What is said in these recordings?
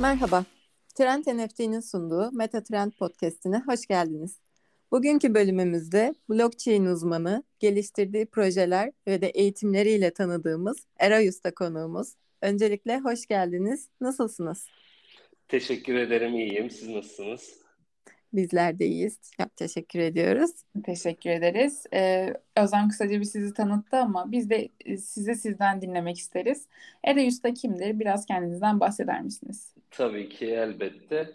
Merhaba, Trend NFT'nin sunduğu Meta Trend Podcast'ine hoş geldiniz. Bugünkü bölümümüzde blockchain uzmanı, geliştirdiği projeler ve de eğitimleriyle tanıdığımız Eray Usta konuğumuz. Öncelikle hoş geldiniz. Nasılsınız? Teşekkür ederim, iyiyim. Siz nasılsınız? Bizler de iyiyiz. Çok teşekkür ediyoruz. Teşekkür ederiz. Ee, Özlem kısaca bir sizi tanıttı ama biz de e, sizi sizden dinlemek isteriz. Eray Usta kimdir? Biraz kendinizden bahseder misiniz? Tabii ki elbette.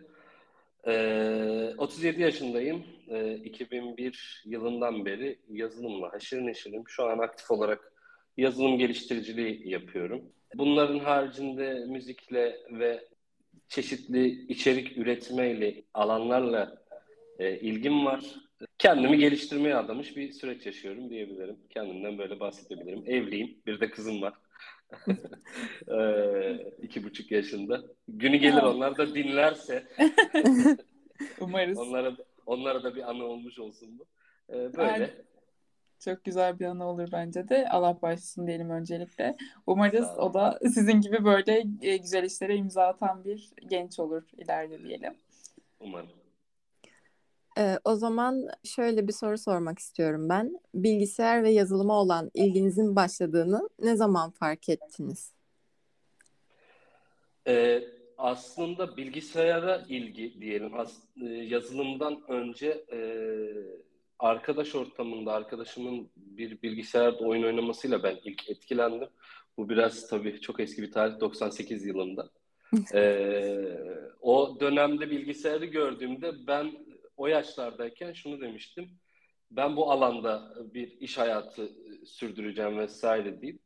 Ee, 37 yaşındayım. Ee, 2001 yılından beri yazılımla haşır neşirim. Şu an aktif olarak yazılım geliştiriciliği yapıyorum. Bunların haricinde müzikle ve çeşitli içerik üretmeyle, alanlarla e, ilgim var. Kendimi geliştirmeye adamış bir süreç yaşıyorum diyebilirim. Kendimden böyle bahsedebilirim. Evliyim, bir de kızım var. E, iki buçuk yaşında. Günü gelir onlar da dinlerse. Umarız. onlara, onlara da bir anı olmuş olsun bu. E, böyle. Aynen. Çok güzel bir anı olur bence de. Allah başlasın diyelim öncelikle. Umarız o da sizin gibi böyle e, güzel işlere imza atan bir genç olur ileride diyelim. Umarım. Ee, o zaman şöyle bir soru sormak istiyorum ben. Bilgisayar ve yazılıma olan ilginizin başladığını ne zaman fark ettiniz? Ee, aslında bilgisayara ilgi diyelim. As- yazılımdan önce e, arkadaş ortamında arkadaşımın bir bilgisayarda oyun oynamasıyla ben ilk etkilendim. Bu biraz tabii çok eski bir tarih 98 yılında. ee, o dönemde bilgisayarı gördüğümde ben o yaşlardayken şunu demiştim. Ben bu alanda bir iş hayatı sürdüreceğim vesaire deyip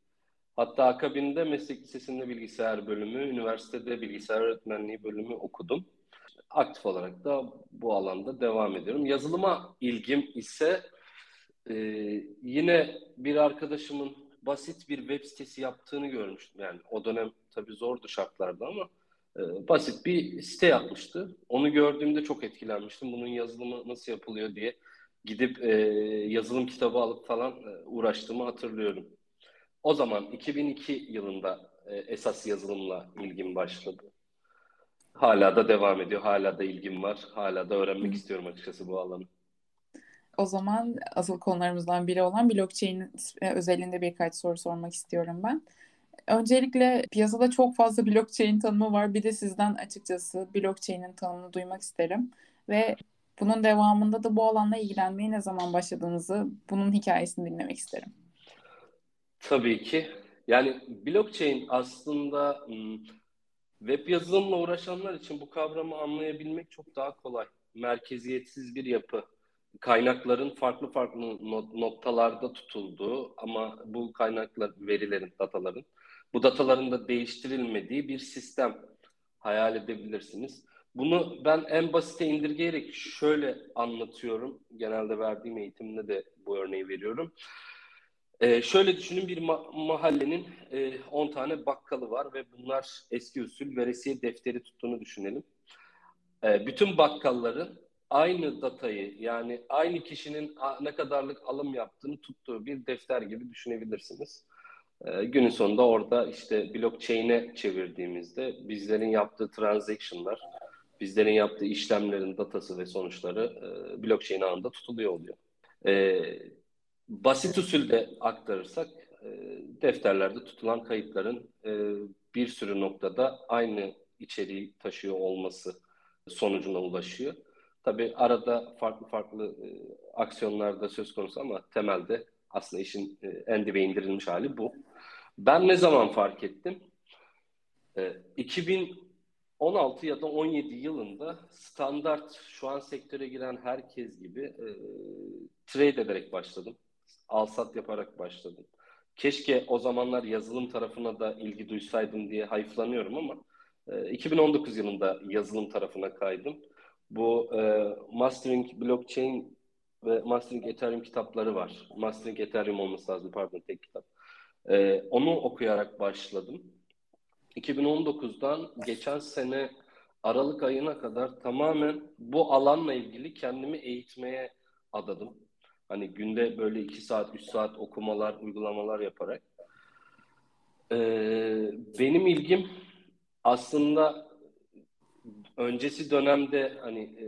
hatta akabinde meslek lisesinde bilgisayar bölümü, üniversitede bilgisayar öğretmenliği bölümü okudum. Aktif olarak da bu alanda devam ediyorum. Yazılıma ilgim ise e, yine bir arkadaşımın basit bir web sitesi yaptığını görmüştüm. Yani o dönem tabii zordu şartlarda ama e, basit bir site yapmıştı. Onu gördüğümde çok etkilenmiştim. Bunun yazılımı nasıl yapılıyor diye gidip e, yazılım kitabı alıp falan e, uğraştığımı hatırlıyorum. O zaman 2002 yılında e, esas yazılımla ilgim başladı. Hala da devam ediyor. Hala da ilgim var. Hala da öğrenmek Hı. istiyorum açıkçası bu alanı. O zaman asıl konularımızdan biri olan blockchain özelinde birkaç soru sormak istiyorum ben. Öncelikle piyasada çok fazla blockchain tanımı var. Bir de sizden açıkçası blockchain'in tanımını duymak isterim. Ve bunun devamında da bu alanla ilgilenmeye ne zaman başladığınızı, bunun hikayesini dinlemek isterim. Tabii ki. Yani blockchain aslında web yazılımla uğraşanlar için bu kavramı anlayabilmek çok daha kolay. Merkeziyetsiz bir yapı. Kaynakların farklı farklı noktalarda tutulduğu ama bu kaynaklar, verilerin, dataların bu dataların da değiştirilmediği bir sistem hayal edebilirsiniz. Bunu ben en basite indirgeyerek şöyle anlatıyorum. Genelde verdiğim eğitimde de bu örneği veriyorum. Ee, şöyle düşünün bir ma- mahallenin 10 e, tane bakkalı var ve bunlar eski usul veresiye defteri tuttuğunu düşünelim. Ee, bütün bakkalların aynı datayı yani aynı kişinin ne kadarlık alım yaptığını tuttuğu bir defter gibi düşünebilirsiniz. E, günün sonunda orada işte blockchain'e çevirdiğimizde bizlerin yaptığı transaction'lar, bizlerin yaptığı işlemlerin datası ve sonuçları e, blockchain ağında tutuluyor oluyor. E, basit usulde aktarırsak e, defterlerde tutulan kayıtların e, bir sürü noktada aynı içeriği taşıyor olması sonucuna ulaşıyor. Tabi arada farklı farklı e, aksiyonlar da söz konusu ama temelde aslında işin e, en dibe indirilmiş hali bu. Ben ne zaman fark ettim? E, 2016 ya da 17 yılında standart şu an sektöre giren herkes gibi e, trade ederek başladım. Alsat yaparak başladım. Keşke o zamanlar yazılım tarafına da ilgi duysaydım diye hayıflanıyorum ama e, 2019 yılında yazılım tarafına kaydım. Bu e, Mastering Blockchain ve Mastering Ethereum kitapları var. Mastering Ethereum olması lazım pardon tek kitap. Ee, onu okuyarak başladım. 2019'dan geçen sene Aralık ayına kadar tamamen bu alanla ilgili kendimi eğitmeye adadım. Hani günde böyle 2 saat, 3 saat okumalar, uygulamalar yaparak. Ee, benim ilgim aslında öncesi dönemde hani e,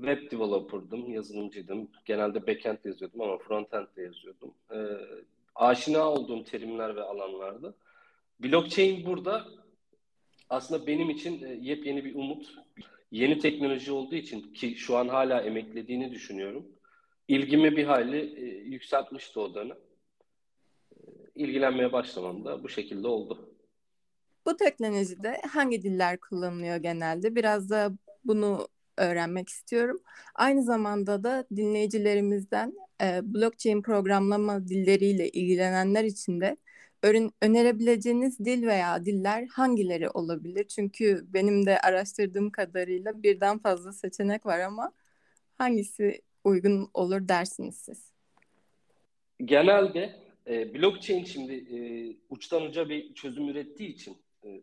web developer'dım, yazılımcıydım. Genelde backend yazıyordum ama frontend de yazıyordum. E, aşina olduğum terimler ve alanlarda. Blockchain burada aslında benim için e, yepyeni bir umut. Yeni teknoloji olduğu için ki şu an hala emeklediğini düşünüyorum. İlgimi bir hayli e, yükseltmişti o dönem. E, ilgilenmeye başlamam da bu şekilde oldu. Bu teknolojide hangi diller kullanılıyor genelde? Biraz da bunu öğrenmek istiyorum. Aynı zamanda da dinleyicilerimizden e, blockchain programlama dilleriyle ilgilenenler için de önerebileceğiniz dil veya diller hangileri olabilir? Çünkü benim de araştırdığım kadarıyla birden fazla seçenek var ama hangisi uygun olur dersiniz siz? Genelde e, blockchain şimdi e, uçtan uca bir çözüm ürettiği için e,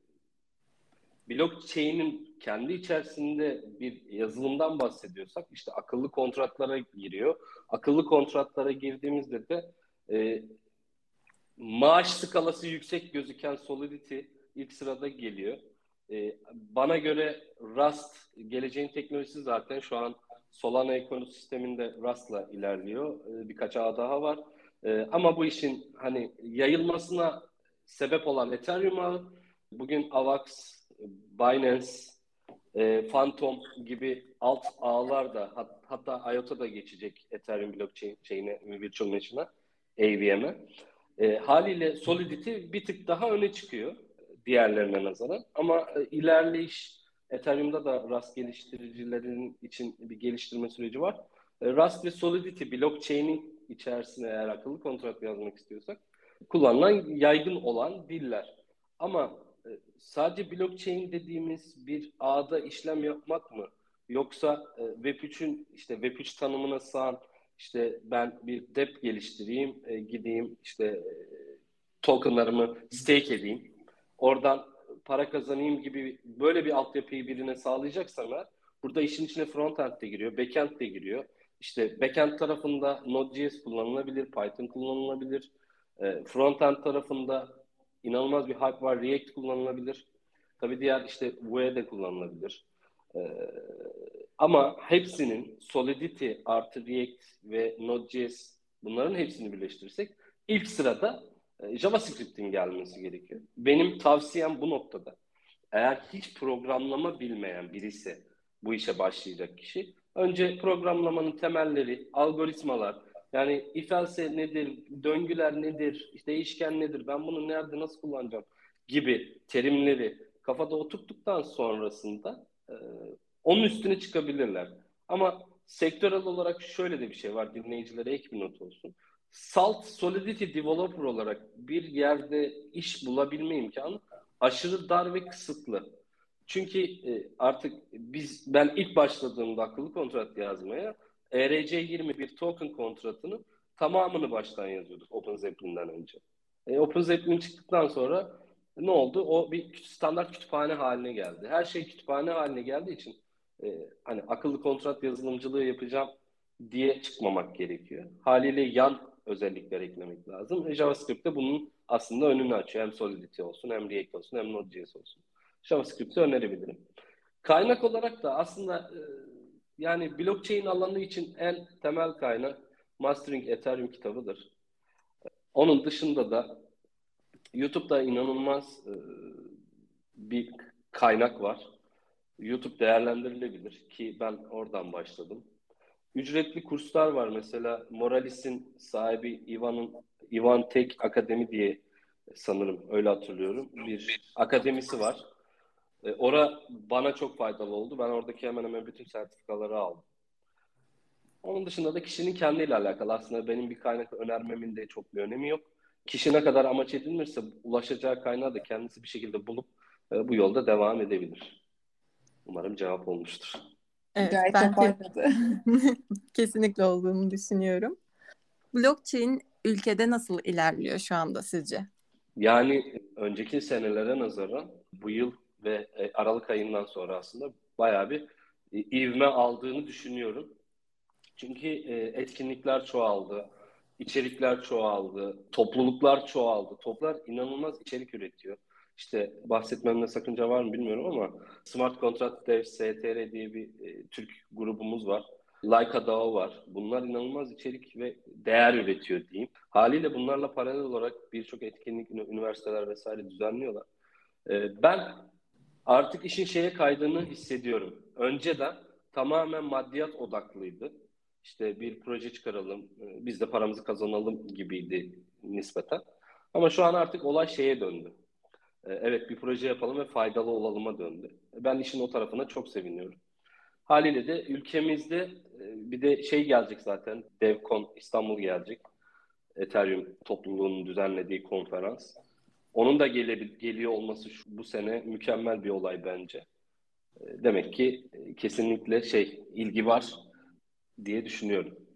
blockchain'in kendi içerisinde bir yazılımdan bahsediyorsak işte akıllı kontratlara giriyor. Akıllı kontratlara girdiğimizde de e, maaş skalası yüksek gözüken Solidity ilk sırada geliyor. E, bana göre Rust geleceğin teknolojisi zaten şu an Solana ekosisteminde Rust'la ilerliyor. E, birkaç ağ daha var. E, ama bu işin hani yayılmasına sebep olan Ethereum ağı bugün AVAX, Binance, e, Phantom gibi alt ağlar da hat, hatta IOTA da geçecek Ethereum blockchain'e, virtual machine'a, AVM'e. E, haliyle Solidity bir tık daha öne çıkıyor diğerlerine nazaran. Ama e, ilerleyiş Ethereum'da da Rust geliştiricilerin için bir geliştirme süreci var. E, Rust ve Solidity blockchain'in içerisine eğer akıllı kontrat yazmak istiyorsak kullanılan yaygın olan diller. Ama sadece blockchain dediğimiz bir ağda işlem yapmak mı? Yoksa e, Web3'ün işte Web3 tanımına sığan işte ben bir dep geliştireyim, e, gideyim işte e, tokenlarımı stake edeyim. Oradan para kazanayım gibi böyle bir altyapıyı birine sağlayacaksan eğer burada işin içine frontend de giriyor, backend de giriyor. İşte backend tarafında Node.js kullanılabilir, Python kullanılabilir. Frontend tarafında inanılmaz bir hype var, React kullanılabilir. Tabii diğer işte Vue de kullanılabilir. Ee, ama hepsinin Solidity artı React ve Node.js bunların hepsini birleştirirsek ilk sırada e, JavaScript'in gelmesi gerekiyor. Benim tavsiyem bu noktada. Eğer hiç programlama bilmeyen birisi bu işe başlayacak kişi önce programlamanın temelleri, algoritmalar, yani if else nedir, döngüler nedir, değişken nedir, ben bunu nerede nasıl kullanacağım gibi terimleri kafada oturttuktan sonrasında e, onun üstüne çıkabilirler. Ama sektörel olarak şöyle de bir şey var dinleyicilere ek bir not olsun. Salt Solidity Developer olarak bir yerde iş bulabilme imkanı aşırı dar ve kısıtlı. Çünkü e, artık biz ben ilk başladığımda akıllı kontrat yazmaya ERC20 token kontratını tamamını baştan yazıyorduk OpenZeppelin'den önce. E, OpenZeppelin çıktıktan sonra ne oldu? O bir standart kütüphane haline geldi. Her şey kütüphane haline geldiği için e, hani akıllı kontrat yazılımcılığı yapacağım diye çıkmamak gerekiyor. Haliyle yan özellikler eklemek lazım. E, JavaScript'te bunun aslında önünü açıyor. Hem Solidity olsun, hem React olsun, hem Node.js olsun. JavaScript'i önerebilirim. Kaynak olarak da aslında e, yani blockchain alanı için en temel kaynak Mastering Ethereum kitabıdır. Onun dışında da YouTube'da inanılmaz e, bir kaynak var. YouTube değerlendirilebilir ki ben oradan başladım. Ücretli kurslar var mesela Moralis'in sahibi Ivan'ın Ivan Tek Akademi diye sanırım öyle hatırlıyorum. Bir akademisi var. E, ora bana çok faydalı oldu. Ben oradaki hemen hemen bütün sertifikaları aldım. Onun dışında da kişinin kendiyle alakalı. Aslında benim bir kaynak önermemin de çok bir önemi yok. Kişi ne kadar amaç edinirse ulaşacağı kaynağı da kendisi bir şekilde bulup e, bu yolda devam edebilir. Umarım cevap olmuştur. Evet, Gayet ben kesinlikle olduğunu düşünüyorum. Blockchain ülkede nasıl ilerliyor şu anda sizce? Yani önceki senelere nazaran bu yıl ve e, Aralık ayından sonra aslında bayağı bir e, ivme aldığını düşünüyorum. Çünkü e, etkinlikler çoğaldı, içerikler çoğaldı, topluluklar çoğaldı. Toplar inanılmaz içerik üretiyor. İşte bahsetmemde sakınca var mı bilmiyorum ama Smart Contract Dev STR diye bir Türk grubumuz var. Leica DAO var. Bunlar inanılmaz içerik ve değer üretiyor diyeyim. Haliyle bunlarla paralel olarak birçok etkinlik, üniversiteler vesaire düzenliyorlar. Ben artık işin şeye kaydığını hissediyorum. Önceden tamamen maddiyat odaklıydı. İşte bir proje çıkaralım, e, biz de paramızı kazanalım gibiydi nispeten. Ama şu an artık olay şeye döndü. E, evet bir proje yapalım ve faydalı olalıma döndü. Ben işin o tarafına çok seviniyorum. Haliyle de ülkemizde e, bir de şey gelecek zaten. DevCon İstanbul gelecek. Ethereum topluluğunun düzenlediği konferans. Onun da gele, geliyor olması şu, bu sene mükemmel bir olay bence. Demek ki kesinlikle şey ilgi var diye düşünüyorum.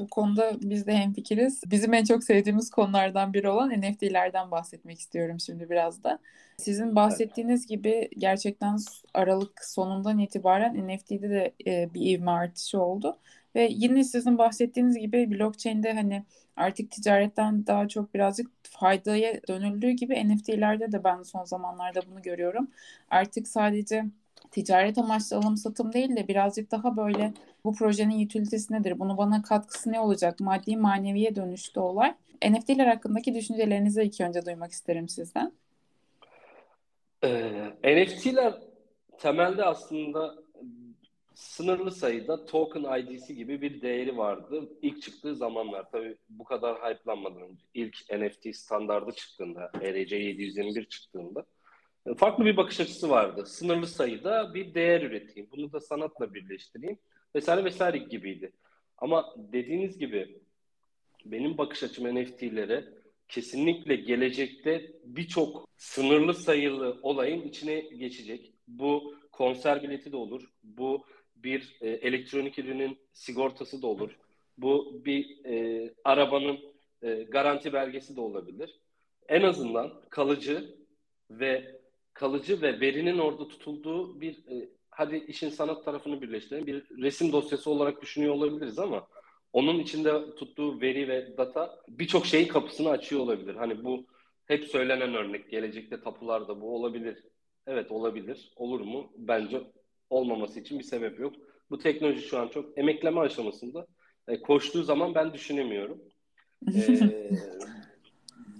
Bu konuda biz de hemfikiriz. Bizim en çok sevdiğimiz konulardan biri olan NFT'lerden bahsetmek istiyorum şimdi biraz da. Sizin bahsettiğiniz evet. gibi gerçekten Aralık sonundan itibaren NFT'de de e, bir ivme artışı oldu. Ve yine sizin bahsettiğiniz gibi blockchain'de hani artık ticaretten daha çok birazcık faydaya dönüldüğü gibi NFT'lerde de ben son zamanlarda bunu görüyorum. Artık sadece ticaret amaçlı alım satım değil de birazcık daha böyle bu projenin utilitesi nedir? Bunu bana katkısı ne olacak? Maddi maneviye dönüştü olay. NFT'ler hakkındaki düşüncelerinizi ilk önce duymak isterim sizden. Ee, NFT'ler temelde aslında sınırlı sayıda token ID'si gibi bir değeri vardı. İlk çıktığı zamanlar tabii bu kadar hype'lanmadan önce. İlk NFT standardı çıktığında, ERC 721 çıktığında farklı bir bakış açısı vardı. Sınırlı sayıda bir değer üreteyim. Bunu da sanatla birleştireyim. Vesaire vesaire gibiydi. Ama dediğiniz gibi benim bakış açım NFT'lere kesinlikle gelecekte birçok sınırlı sayılı olayın içine geçecek. Bu konser bileti de olur. Bu bir e, elektronik ürünün sigortası da olur. Bu bir e, arabanın e, garanti belgesi de olabilir. En azından kalıcı ve kalıcı ve verinin orada tutulduğu bir e, hadi işin sanat tarafını birleştiren bir resim dosyası olarak düşünüyor olabiliriz ama onun içinde tuttuğu veri ve data birçok şeyin kapısını açıyor olabilir. Hani bu hep söylenen örnek. Gelecekte tapularda bu olabilir. Evet olabilir. Olur mu? Bence olmaması için bir sebep yok. Bu teknoloji şu an çok emekleme aşamasında. E, koştuğu zaman ben düşünemiyorum. E,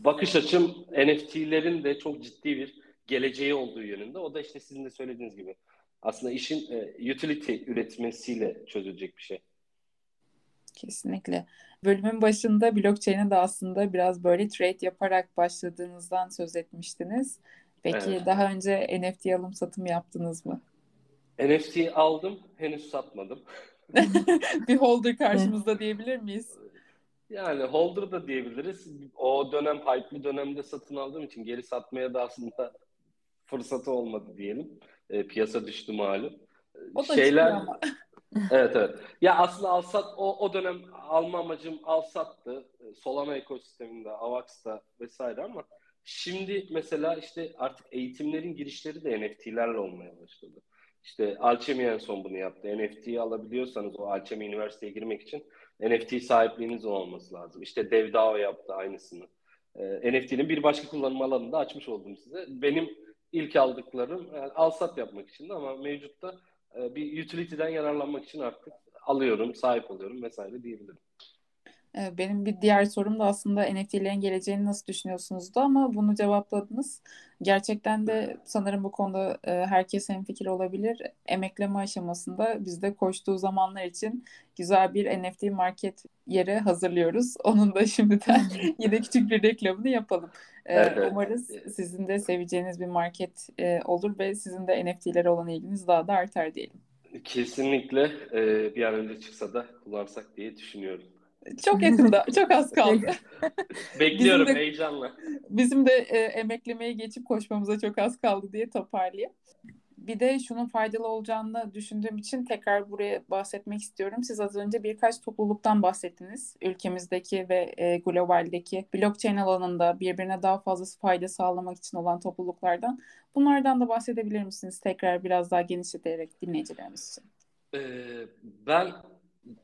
bakış açım NFT'lerin de çok ciddi bir geleceği olduğu yönünde. O da işte sizin de söylediğiniz gibi aslında işin e, utility üretmesiyle çözülecek bir şey. Kesinlikle. Bölümün başında blockchain'e de aslında biraz böyle trade yaparak başladığınızdan söz etmiştiniz. Peki evet. daha önce NFT alım satım yaptınız mı? NFT aldım, henüz satmadım. bir holder karşımızda diyebilir miyiz? Yani holder da diyebiliriz. O dönem hype'lı dönemde satın aldığım için geri satmaya da aslında fırsatı olmadı diyelim. E, piyasa düştü malum. O da Şeyler evet evet. Ya aslında Alsat o, o dönem alma amacım Alsat'tı. E, Solana ekosisteminde, Avax'ta vesaire ama şimdi mesela işte artık eğitimlerin girişleri de NFT'lerle olmaya başladı. İşte Alchemy en son bunu yaptı. NFT'yi alabiliyorsanız o Alchemy Üniversiteye girmek için NFT sahipliğiniz olması lazım. İşte DevDAO yaptı aynısını. E, NFT'nin bir başka kullanım alanını da açmış oldum size. Benim ilk aldıklarım yani al sat yapmak için de ama mevcutta e, bir utility'den yararlanmak için artık alıyorum, sahip oluyorum vesaire diyebilirim. Ee, benim bir diğer sorum da aslında NFT'lerin geleceğini nasıl düşünüyorsunuzdu ama bunu cevapladınız. Gerçekten de sanırım bu konuda e, herkes hemfikir olabilir. Emekleme aşamasında biz de koştuğu zamanlar için güzel bir NFT market yeri hazırlıyoruz. Onun da şimdiden yine küçük bir reklamını yapalım. Ee, evet, evet. Umarız sizin de seveceğiniz bir market e, olur ve sizin de NFT'lere olan ilginiz daha da artar diyelim. Kesinlikle e, bir an önce çıksa da kullansak diye düşünüyorum. Çok yakında, çok az kaldı. Bekliyorum bizim de, heyecanla. Bizim de e, emeklemeye geçip koşmamıza çok az kaldı diye toparlayayım. Bir de şunun faydalı olacağını düşündüğüm için tekrar buraya bahsetmek istiyorum. Siz az önce birkaç topluluktan bahsettiniz. Ülkemizdeki ve e, globaldeki blockchain alanında birbirine daha fazla fayda sağlamak için olan topluluklardan. Bunlardan da bahsedebilir misiniz? Tekrar biraz daha genişleterek dinleyicilerimiz için. Ee, ben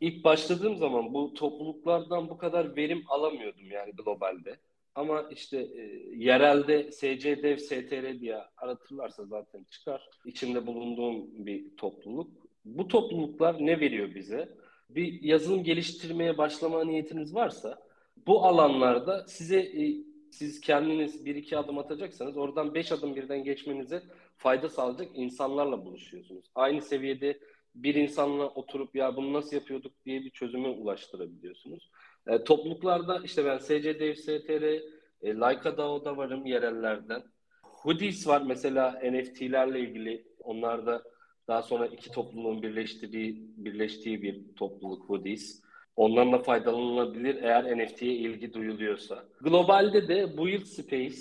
ilk başladığım zaman bu topluluklardan bu kadar verim alamıyordum yani globalde. Ama işte e, yerelde SC Dev STR diye aratırlarsa zaten çıkar. İçinde bulunduğum bir topluluk. Bu topluluklar ne veriyor bize? Bir yazılım geliştirmeye başlama niyetiniz varsa bu alanlarda size e, siz kendiniz bir iki adım atacaksanız oradan beş adım birden geçmenize fayda sağlayacak insanlarla buluşuyorsunuz. Aynı seviyede bir insanla oturup ya bunu nasıl yapıyorduk diye bir çözüme ulaştırabiliyorsunuz. E, topluluklarda işte ben SC Dev STR, e, Leica DAO'da varım yerellerden. Hoodies var mesela NFT'lerle ilgili. Onlar da daha sonra iki topluluğun birleştiği, birleştiği bir topluluk Hoodies. Ondan da faydalanılabilir eğer NFT'ye ilgi duyuluyorsa. Globalde de Build Space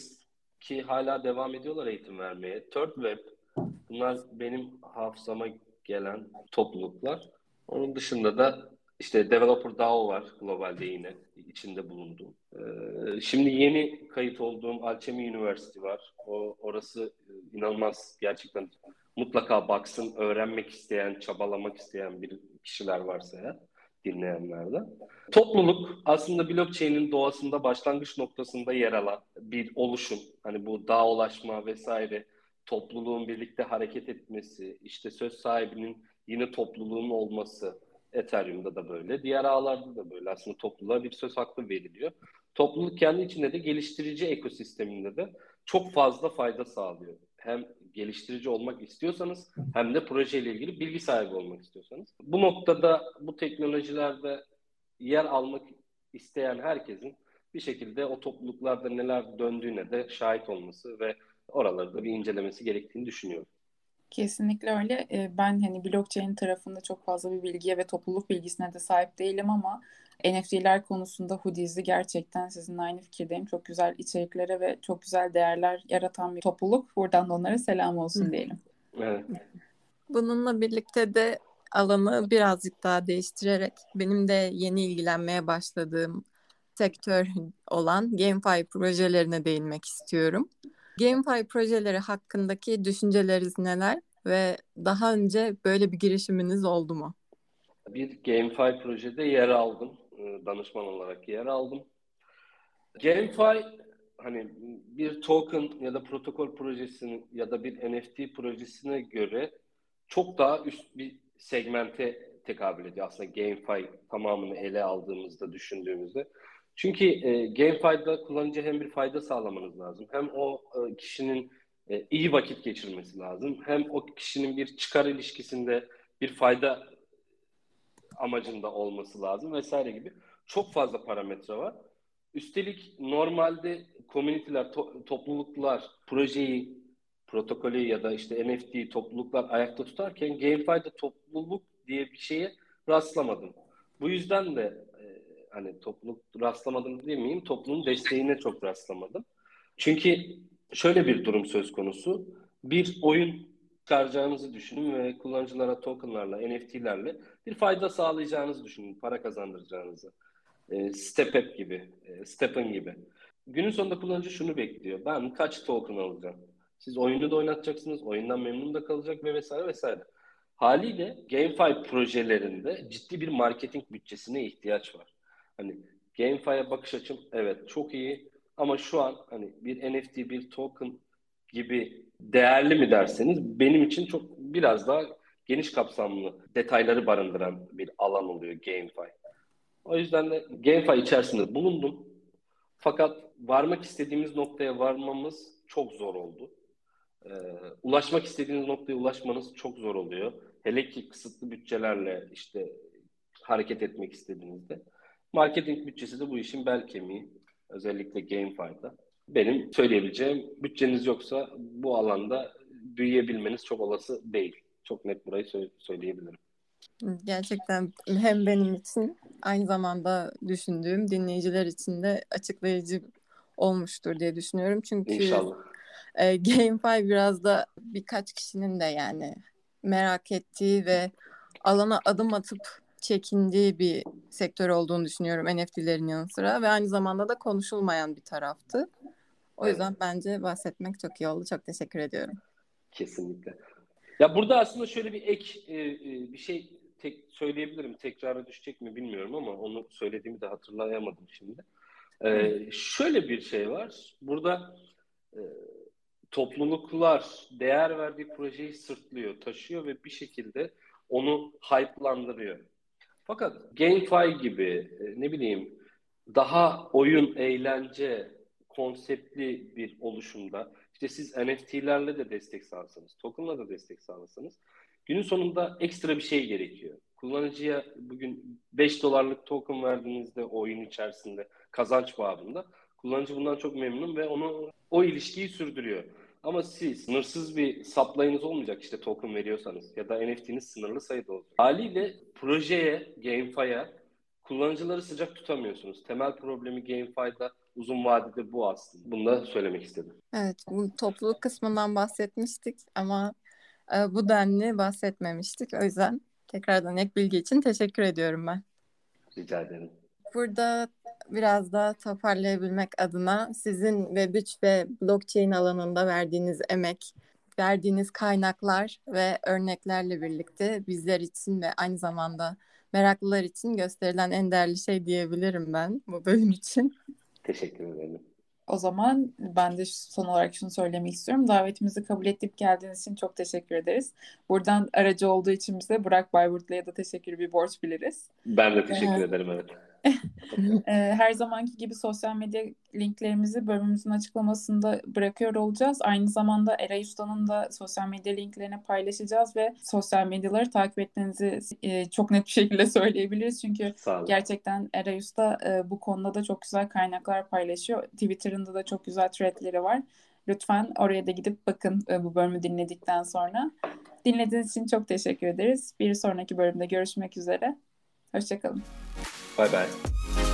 ki hala devam ediyorlar eğitim vermeye. Third Web bunlar benim hafızama gelen topluluklar. Onun dışında da işte Developer DAO var globalde yine içinde bulunduğum. Ee, şimdi yeni kayıt olduğum Alchemy University var. O orası e, inanılmaz gerçekten mutlaka baksın öğrenmek isteyen, çabalamak isteyen bir kişiler varsa ya dinleyenlerde. Topluluk aslında blockchain'in doğasında başlangıç noktasında yer alan bir oluşum. Hani bu dağılaşma vesaire topluluğun birlikte hareket etmesi, işte söz sahibinin yine topluluğun olması, Ethereum'da da böyle, diğer ağlarda da böyle. Aslında topluluğa bir söz hakkı veriliyor. Topluluk kendi içinde de geliştirici ekosisteminde de çok fazla fayda sağlıyor. Hem geliştirici olmak istiyorsanız hem de projeyle ilgili bilgi sahibi olmak istiyorsanız. Bu noktada bu teknolojilerde yer almak isteyen herkesin bir şekilde o topluluklarda neler döndüğüne de şahit olması ve oraları da bir incelemesi gerektiğini düşünüyorum. Kesinlikle öyle. Ee, ben hani blockchain tarafında çok fazla bir bilgiye ve topluluk bilgisine de sahip değilim ama NFT'ler konusunda Hoodies'i gerçekten sizinle aynı fikirdeyim. Çok güzel içeriklere ve çok güzel değerler yaratan bir topluluk. Buradan da onlara selam olsun diyelim. Evet. Bununla birlikte de alanı birazcık daha değiştirerek benim de yeni ilgilenmeye başladığım sektör olan GameFi projelerine değinmek istiyorum. GameFi projeleri hakkındaki düşünceleriniz neler ve daha önce böyle bir girişiminiz oldu mu? Bir GameFi projede yer aldım. E, danışman olarak yer aldım. GameFi hani bir token ya da protokol projesinin ya da bir NFT projesine göre çok daha üst bir segmente tekabül ediyor aslında GameFi tamamını ele aldığımızda düşündüğümüzde. Çünkü e, GameFi'da kullanıcı hem bir fayda sağlamanız lazım hem o e, kişinin e, iyi vakit geçirmesi lazım hem o kişinin bir çıkar ilişkisinde bir fayda amacında olması lazım vesaire gibi çok fazla parametre var. Üstelik normalde komüniteler, to- topluluklar projeyi, protokolü ya da işte NFT topluluklar ayakta tutarken GameFi'de topluluk diye bir şeye rastlamadım. Bu yüzden de hani topluluk rastlamadım demeyeyim, toplumun desteğine çok rastlamadım. Çünkü şöyle bir durum söz konusu. Bir oyun çıkaracağınızı düşünün ve kullanıcılara tokenlarla, NFT'lerle bir fayda sağlayacağınızı düşünün, para kazandıracağınızı. E, Step App gibi, e, Stepen gibi. Günün sonunda kullanıcı şunu bekliyor. Ben kaç token alacağım? Siz oyunu da oynatacaksınız, oyundan memnun da kalacak ve vesaire vesaire. Haliyle GameFi projelerinde ciddi bir marketing bütçesine ihtiyaç var. Hani GameFi'ye bakış açım evet çok iyi ama şu an hani bir NFT, bir token gibi değerli mi derseniz benim için çok biraz daha geniş kapsamlı detayları barındıran bir alan oluyor GameFi. O yüzden de GameFi içerisinde bulundum. Fakat varmak istediğimiz noktaya varmamız çok zor oldu. Ee, ulaşmak istediğiniz noktaya ulaşmanız çok zor oluyor. Hele ki kısıtlı bütçelerle işte hareket etmek istediğinizde. Marketing bütçesi de bu işin bel kemiği. Özellikle GameFi'da. Benim söyleyebileceğim bütçeniz yoksa bu alanda büyüyebilmeniz çok olası değil. Çok net burayı söyleyebilirim. Gerçekten hem benim için aynı zamanda düşündüğüm dinleyiciler için de açıklayıcı olmuştur diye düşünüyorum. Çünkü İnşallah. E, GameFi biraz da birkaç kişinin de yani merak ettiği ve alana adım atıp çekindiği bir sektör olduğunu düşünüyorum NFT'lerin yanı sıra ve aynı zamanda da konuşulmayan bir taraftı. O yüzden evet. bence bahsetmek çok iyi oldu. Çok teşekkür ediyorum. Kesinlikle. Ya burada aslında şöyle bir ek e, e, bir şey tek söyleyebilirim. Tekrara düşecek mi bilmiyorum ama onu söylediğimi de hatırlayamadım şimdi. Ee, şöyle bir şey var. Burada e, topluluklar değer verdiği projeyi sırtlıyor, taşıyor ve bir şekilde onu hype'landırıyor. Fakat GameFi gibi e, ne bileyim daha oyun, eğlence, konseptli bir oluşumda işte siz NFT'lerle de destek sağlasanız, token'la da destek sağlasanız günün sonunda ekstra bir şey gerekiyor. Kullanıcıya bugün 5 dolarlık token verdiğinizde oyun içerisinde kazanç babında kullanıcı bundan çok memnun ve onu o ilişkiyi sürdürüyor. Ama siz sınırsız bir supply'ınız olmayacak işte token veriyorsanız ya da NFT'niz sınırlı sayıda olacak. Haliyle projeye, GameFi'ye kullanıcıları sıcak tutamıyorsunuz. Temel problemi GameFi'da uzun vadede bu aslında. Bunu da söylemek istedim. Evet, bu topluluk kısmından bahsetmiştik ama e, bu denli bahsetmemiştik. O yüzden tekrardan ek bilgi için teşekkür ediyorum ben. Rica ederim. Burada biraz da toparlayabilmek adına sizin Web3 ve blockchain alanında verdiğiniz emek, verdiğiniz kaynaklar ve örneklerle birlikte bizler için ve aynı zamanda meraklılar için gösterilen en değerli şey diyebilirim ben bu bölüm için. Teşekkür ederim. O zaman ben de son olarak şunu söylemek istiyorum. Davetimizi kabul edip geldiğiniz için çok teşekkür ederiz. Buradan aracı olduğu için bize Burak Bayburtlu'ya da teşekkür bir borç biliriz. Ben de teşekkür ederim evet. Ee, her zamanki gibi sosyal medya linklerimizi bölümümüzün açıklamasında bırakıyor olacağız. Aynı zamanda Eray Usta'nın da sosyal medya linklerini paylaşacağız ve sosyal medyaları takip etmenizi e, çok net bir şekilde söyleyebiliriz. Çünkü gerçekten Eray Usta e, bu konuda da çok güzel kaynaklar paylaşıyor. Twitter'ında da çok güzel threadleri var. Lütfen oraya da gidip bakın e, bu bölümü dinledikten sonra. Dinlediğiniz için çok teşekkür ederiz. Bir sonraki bölümde görüşmek üzere. Hoşçakalın. 拜拜。